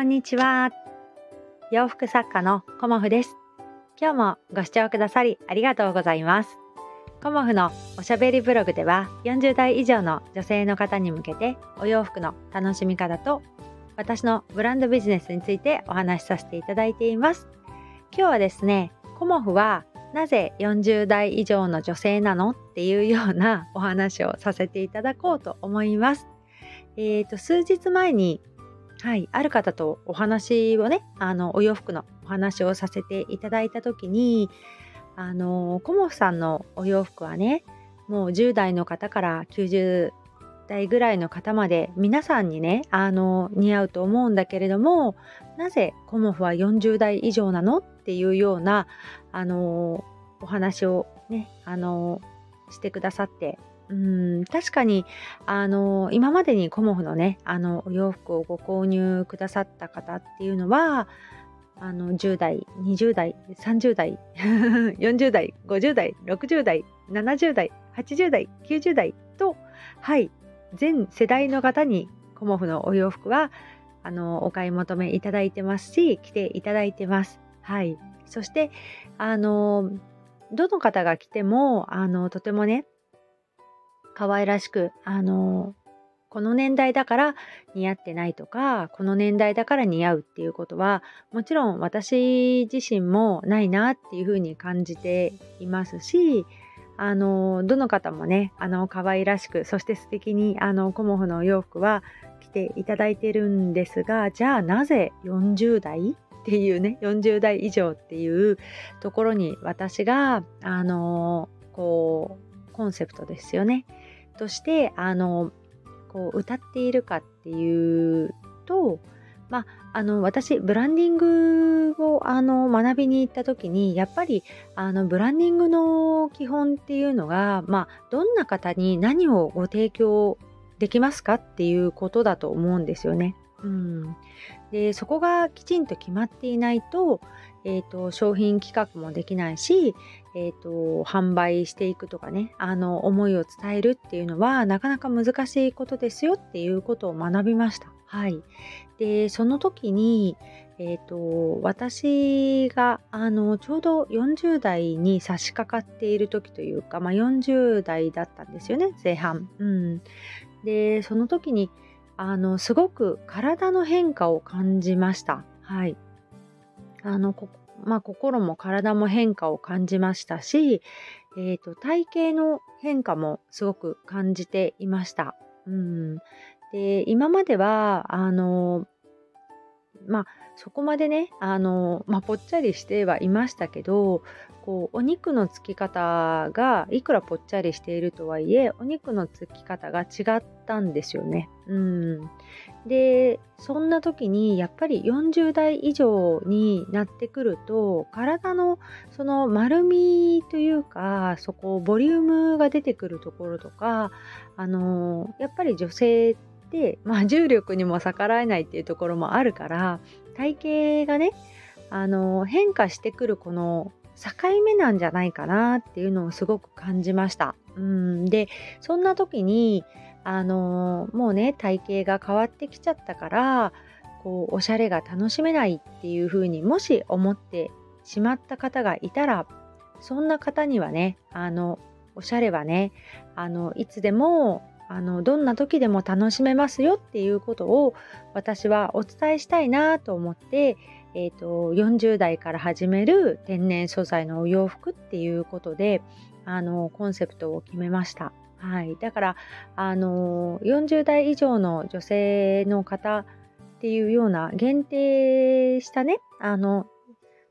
こんにちは。洋服作家のコモフです。今日もご視聴くださりありがとうございます。コモフのおしゃべりブログでは40代以上の女性の方に向けてお洋服の楽しみ方と私のブランドビジネスについてお話しさせていただいています。今日はですね、コモフはなぜ40代以上の女性なのっていうようなお話をさせていただこうと思います。えーと、数日前にはい、ある方とお話をね、あの、お洋服のお話をさせていただいた時に、あの、コモフさんのお洋服はね、もう10代の方から90代ぐらいの方まで皆さんにね、あの、似合うと思うんだけれども、なぜコモフは40代以上なの？っていうような、あの、お話をね、あの、してくださってうん確かにあの今までにコモフのねあのお洋服をご購入くださった方っていうのはあの10代20代30代 40代50代60代70代80代90代とはい全世代の方にコモフのお洋服はあのお買い求めいただいてますし着ていただいてます。はいそしてあのどの方が来てもあのとてもね可愛らしく、あの、この年代だから似合ってないとか、この年代だから似合うっていうことは、もちろん私自身もないなっていうふうに感じていますし、あの、どの方もね、あの、可愛らしく、そして素敵に、あの、コモフのお洋服は着ていただいてるんですが、じゃあなぜ40代？っていうね、40代以上っていうところに私が、あの、こう、コンセプトですよね。としてあのこう歌っているかっていうとまあ、あの私ブランディングをあの学びに行った時にやっぱりあのブランディングの基本っていうのが、まあ、どんな方に何をご提供できますかっていうことだと思うんですよね。うん、でそこがきちんと決まっていないとえーと、商品企画もできないし、えーと、販売していくとかねあの思いを伝えるっていうのはなかなか難しいことですよっていうことを学びました。はい、でその時に、えーと、私があのちょうど40代に差し掛かっている時というか、まあ、40代だったんですよね前半。うん、でその時にあのすごく体の変化を感じました。はいあのまあ、心も体も変化を感じましたし、えーと、体型の変化もすごく感じていました。うん、で今まではあのまあそこまでねあの、まあ、ぽっちゃりしてはいましたけどこうお肉のつき方がいくらぽっちゃりしているとはいえお肉のつき方が違ったんですよね。うん、でそんな時にやっぱり40代以上になってくると体のその丸みというかそこボリュームが出てくるところとかあのやっぱり女性って、まあ、重力にも逆らえないっていうところもあるから体型がねあの変化してくるこの境目なんじゃないかなっていうのをすごく感じました。うんでそんな時にあのもうね体型が変わってきちゃったからこうおしゃれが楽しめないっていうふうにもし思ってしまった方がいたらそんな方にはねあのおしゃれはねあのいつでもあのどんな時でも楽しめますよっていうことを私はお伝えしたいなと思って、えーと、40代から始める天然素材のお洋服っていうことであのコンセプトを決めました。はい、だからあの40代以上の女性の方っていうような限定したねあの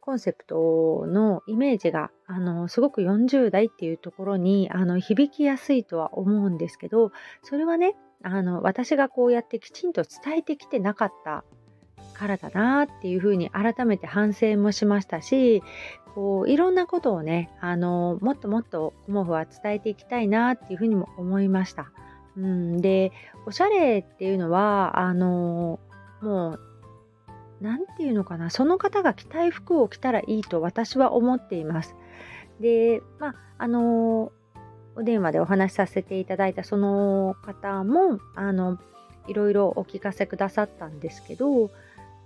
コンセプトのイメージがあのすごく40代っていうところにあの響きやすいとは思うんですけどそれはねあの私がこうやってきちんと伝えてきてなかったからだなっていうふうに改めて反省もしましたしこういろんなことをねあのもっともっとコモフは伝えていきたいなっていうふうにも思いました。うん、でおしゃれっていうのはあのもう何て言うのかなその方が着たい服を着たらいいと私は思っています。でまああのお電話でお話しさせていただいたその方もあのいろいろお聞かせくださったんですけど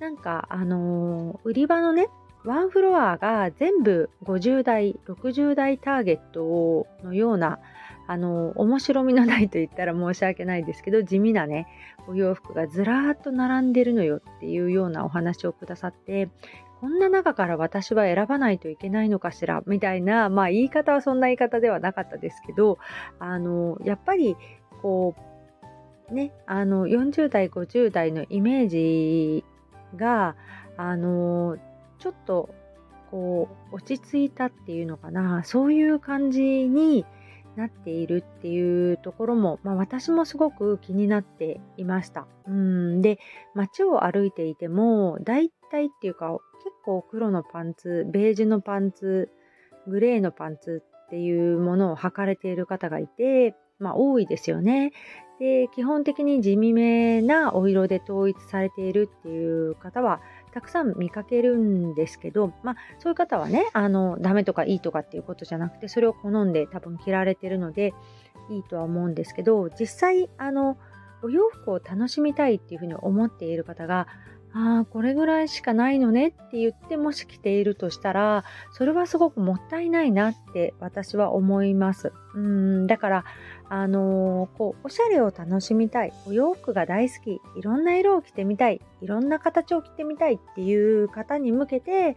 なんかあの、売り場のねワンフロアが全部50代60代ターゲットのようなあの面白みのないと言ったら申し訳ないですけど地味なねお洋服がずらーっと並んでるのよっていうようなお話をくださってこんな中から私は選ばないといけないのかしら？みたいなまあ言い方はそんな言い方ではなかったですけどあのやっぱりこうねあの40代50代のイメージがあのちょっとこう落ち着いたっていうのかな。そういう感じになっているっていうところも、まあ、私もすごく気になっていました。うん。で街を歩いていても大体っていうか結構黒のパンツベージュのパンツグレーのパンツっていうものを履かれている方がいて、まあ、多いですよね。で基本的に地味めなお色で統一されているっていう方はたくさん見かけるんですけど、まあ、そういう方はねあのダメとかいいとかっていうことじゃなくてそれを好んで多分着られてるのでいいとは思うんですけど実際あのお洋服を楽しみたいっていうふうに思っている方がああ、これぐらいしかないのねって言ってもし着ているとしたら、それはすごくもったいないなって私は思います。うん、だから、あのー、こう、おしゃれを楽しみたい、お洋服が大好き、いろんな色を着てみたい、いろんな形を着てみたいっていう方に向けて、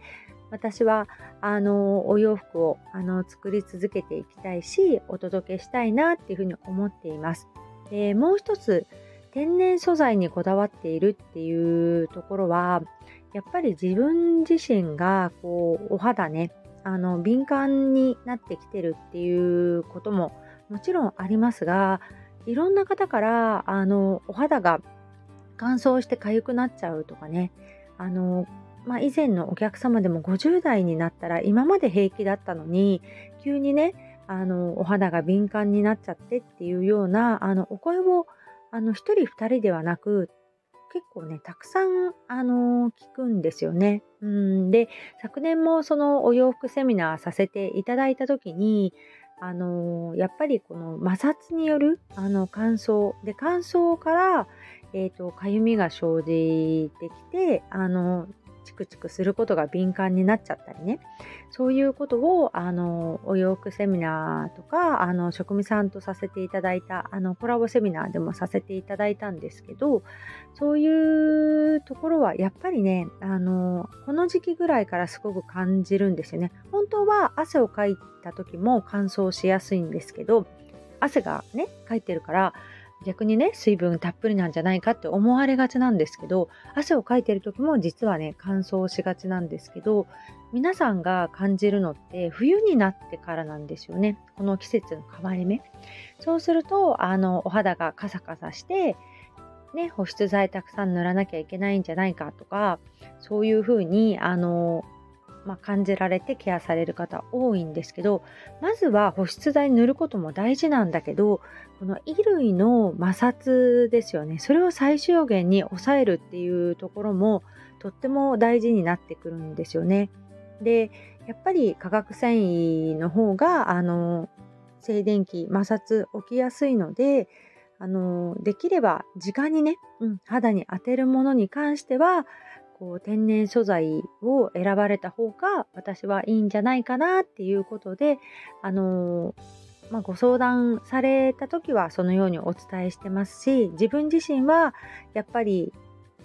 私は、あの、お洋服を、あの、作り続けていきたいし、お届けしたいなっていうふうに思っています。で、もう一つ、天然素材にこだわっているっていうところはやっぱり自分自身がこうお肌ねあの敏感になってきてるっていうことももちろんありますがいろんな方からあのお肌が乾燥して痒くなっちゃうとかねあの、まあ、以前のお客様でも50代になったら今まで平気だったのに急にねあのお肌が敏感になっちゃってっていうようなあのお声をあの1人2人ではなく結構ねたくさんあの聞くんですよね。うんで昨年もそのお洋服セミナーさせていただいた時にあのやっぱりこの摩擦によるあの乾燥で乾燥から、えーと、かゆみが生じてきてあのチクチクすることが敏感になっちゃったりね。そういうことをあのお洋服セミナーとかあの職味さんとさせていただいたあのコラボセミナーでもさせていただいたんですけどそういうところはやっぱりねあのこの時期ぐらいからすごく感じるんですよね。本当は汗をかいた時も乾燥しやすいんですけど汗がねかいてるから逆にね水分たっぷりなんじゃないかって思われがちなんですけど汗をかいてる時も実はね乾燥しがちなんですけど皆さんが感じるのって冬になってからなんですよね。この季節の変わり目。そうするとあのお肌がカサカサしてね、保湿剤たくさん塗らなきゃいけないんじゃないかとかそういうふうにあのまあ、感じられてケアされる方多いんですけどまずは保湿剤塗ることも大事なんだけどこの衣類の摩擦ですよねそれを最小限に抑えるっていうところもとっても大事になってくるんですよね。でやっぱり化学繊維の方があの静電気摩擦起きやすいのであのできれば直にね、うん、肌に当てるものに関してはこう天然素材を選ばれた方が私はいいんじゃないかなっていうことで、あのまあ、ご相談された時はそのようにお伝えしてますし自分自身はやっぱり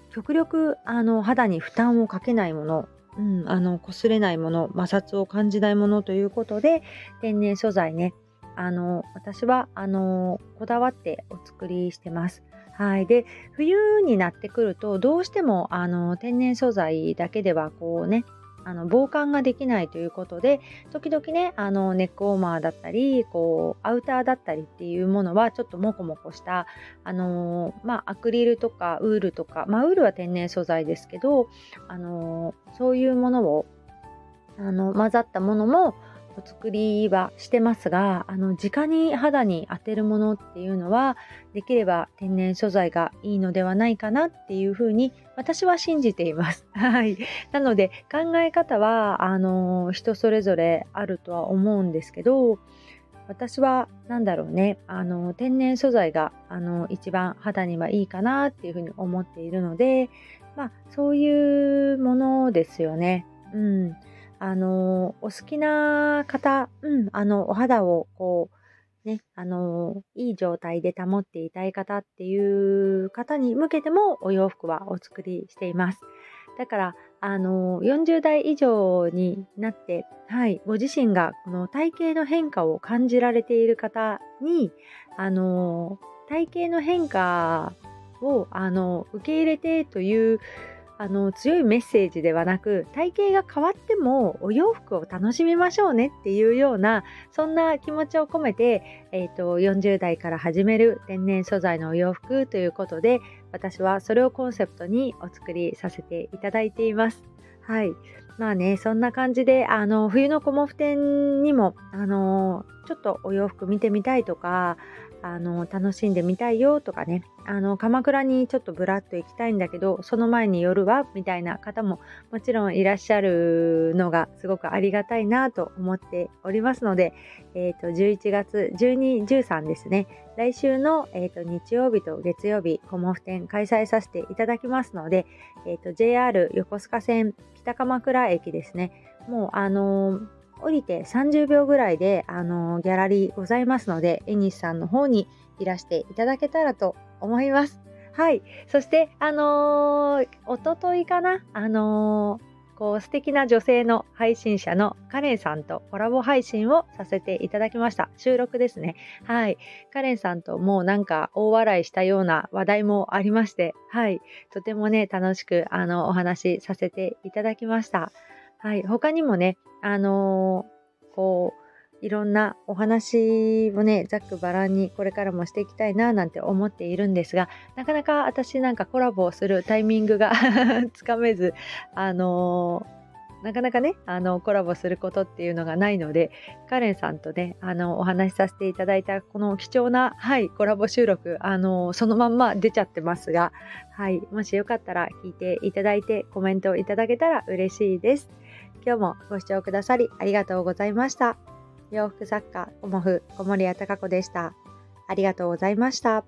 極力あの肌に負担をかけないものうん、あの擦れないもの摩擦を感じないものということで天然素材ねあの私はあのこだわってお作りしてます。はい、で冬になってくるとどうしてもあの天然素材だけではこうねあの防寒ができないということで時々ねあのネックウォーマーだったりこうアウターだったりっていうものはちょっとモコモコしたあのまあ、アクリルとかウールとか、まあ、ウールは天然素材ですけどあのそういうものをあの混ざったものもお作りはしてますがあの直に肌に当てるものっていうのはできれば天然素材がいいのではないかなっていうふうに私は信じています。はい、なので考え方はあの人それぞれあるとは思うんですけど私は何だろうねあの天然素材があの一番肌にはいいかなっていうふうに思っているのでまあ、そういうものですよね。うん。あの、お好きな方、うん、あの、お肌をこう、ね、あの、いい状態で保っていたい方っていう方に向けてもお洋服はお作りしています。だから、あの、40代以上になって、はい、ご自身がこの体型の変化を感じられている方に、あの、体型の変化を、あの、受け入れてという、あの強いメッセージではなく体型が変わってもお洋服を楽しみましょうねっていうようなそんな気持ちを込めて、えーと、40代から始める天然素材のお洋服ということで私はそれをコンセプトにお作りさせていただいています。はい。まあね、そんな感じで、あの、冬のコモフ展にも、あの、ちょっとお洋服見てみたいとか、あの楽しんでみたいよとかね。あの鎌倉にちょっとぶらっと行きたいんだけどその前に夜はみたいな方ももちろんいらっしゃるのがすごくありがたいなと思っておりますので、えー、と11月12、13ですね。来週の、えー、と日曜日と月曜日コモフ展開催させていただきますので、えー、と JR 横須賀線北鎌倉駅ですね。もうあのー降りて30秒ぐらいで、あのギャラリーございますので、エニスさんの方にいらしていただけたらと思います。はい。そして、あのー、おとといかな？あのー、こう素敵な女性の配信者のカレンさんとコラボ配信をさせていただきました。収録ですね。はい。カレンさんともうなんか大笑いしたような話題もありまして、はい。とてもね、楽しくあのお話しさせていただきました。はい。他にもね、あのー、こう、いろんなお話をね、ざっくばらんにこれからもしていきたいななんて思っているんですが、なかなか私なんかコラボをするタイミングが つかめず、あのーなかなかね、あの、コラボすることっていうのがないので、カレンさんとね、あの、お話しさせていただいたこの貴重な、はい、コラボ収録、あの、そのまんま出ちゃってますが、はい、もしよかったら聞いていただいてコメントをいただけたら嬉しいです。今日もご視聴くださりありがとうございました。洋服作家、コモフ、小森屋隆子でした。ありがとうございました。